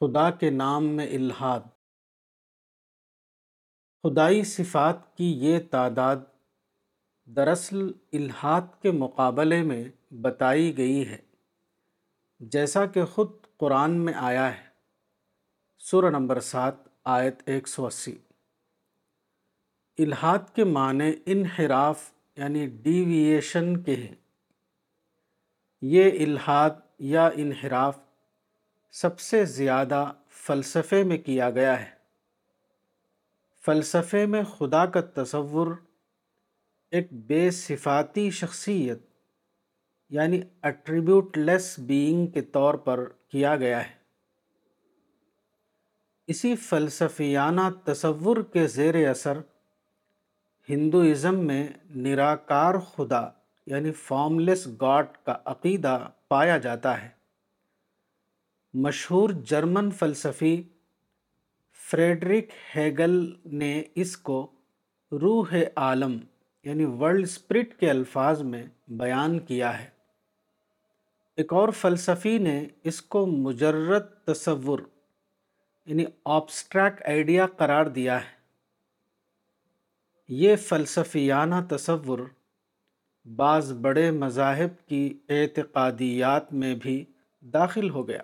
خدا کے نام میں الہاد۔ خدائی صفات کی یہ تعداد دراصل الہاد کے مقابلے میں بتائی گئی ہے۔ جیسا کہ خود قرآن میں آیا ہے۔ سورہ نمبر سات، آیت ایک سو اسی۔ الہاد کے معنی انحراف یعنی ڈیویشن کے ہیں۔ یہ الہاد یا انحراف سب سے زیادہ فلسفے میں کیا گیا ہے؟ فلسفے میں خدا کا تصور ایک بے صفاتی شخصیت یعنی اٹریبیوٹ لیس بینگ کے طور پر کیا گیا ہے۔ اسی فلسفیانہ تصور کے زیر اثر ہندوازم میں نراکار خدا یعنی فارملیس گاڈ کا عقیدہ پایا جاتا ہے۔ مشہور جرمن فلسفی فریڈرک ہیگل نے اس کو روح عالم یعنی ورلڈ اسپرٹ کے الفاظ میں بیان کیا ہے۔ ایک اور فلسفی نے اس کو مجرد تصور یعنی آبسٹریک آئیڈیا قرار دیا ہے۔ یہ فلسفیانہ تصور بعض بڑے مذاہب کی اعتقادیات میں بھی داخل ہو گیا۔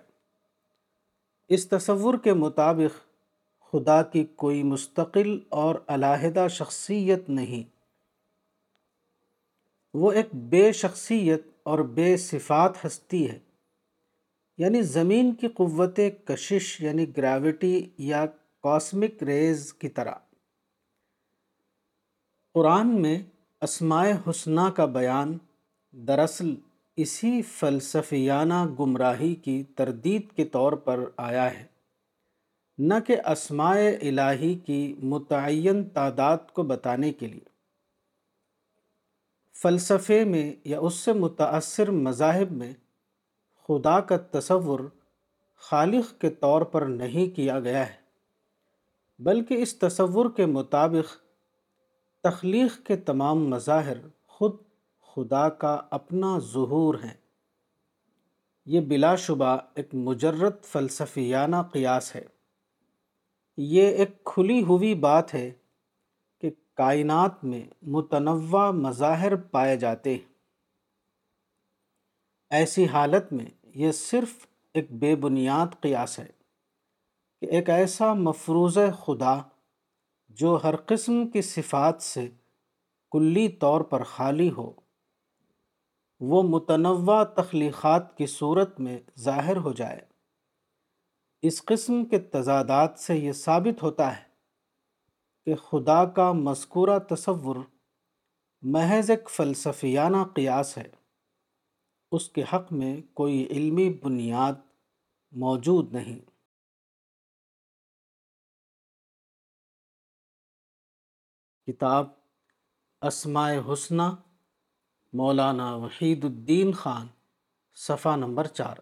اس تصور کے مطابق خدا کی کوئی مستقل اور علیحدہ شخصیت نہیں۔ وہ ایک بے شخصیت اور بے صفات ہستی ہے۔ یعنی زمین کی قوت کشش یعنی گریوٹی یا کاسمک ریز کی طرح۔ قرآن میں اسماء حسنہ کا بیان دراصل اسی فلسفیانہ گمراہی کی تردید کے طور پر آیا ہے۔ نہ کہ اسماء الہی کی متعین تعداد کو بتانے کے لیے۔ فلسفے میں یا اس سے متاثر مذاہب میں خدا کا تصور خالق کے طور پر نہیں کیا گیا ہے، بلکہ اس تصور کے مطابق تخلیق کے تمام مظاہر خود خدا کا اپنا ظہور ہے یہ بلا شبہ ایک مجرد فلسفیانہ قیاس ہے۔ یہ ایک کھلی ہوئی بات ہے کہ کائنات میں متنوع مظاہر پائے جاتے ہیں۔ ایسی حالت میں یہ صرف ایک بے بنیاد قیاس ہے کہ ایک ایسا مفروض خدا جو ہر قسم کی صفات سے کلی طور پر خالی ہو۔ وہ متنوع تخلیقات کی صورت میں ظاہر ہو جائے۔ اس قسم کے تضادات سے یہ ثابت ہوتا ہے کہ خدا کا مذکورہ تصور محض ایک فلسفیانہ قیاس ہے۔ اس کے حق میں کوئی علمی بنیاد موجود نہیں۔ کتاب اسماء حسنہ مولانا وحید الدین خان صفحہ نمبر چار۔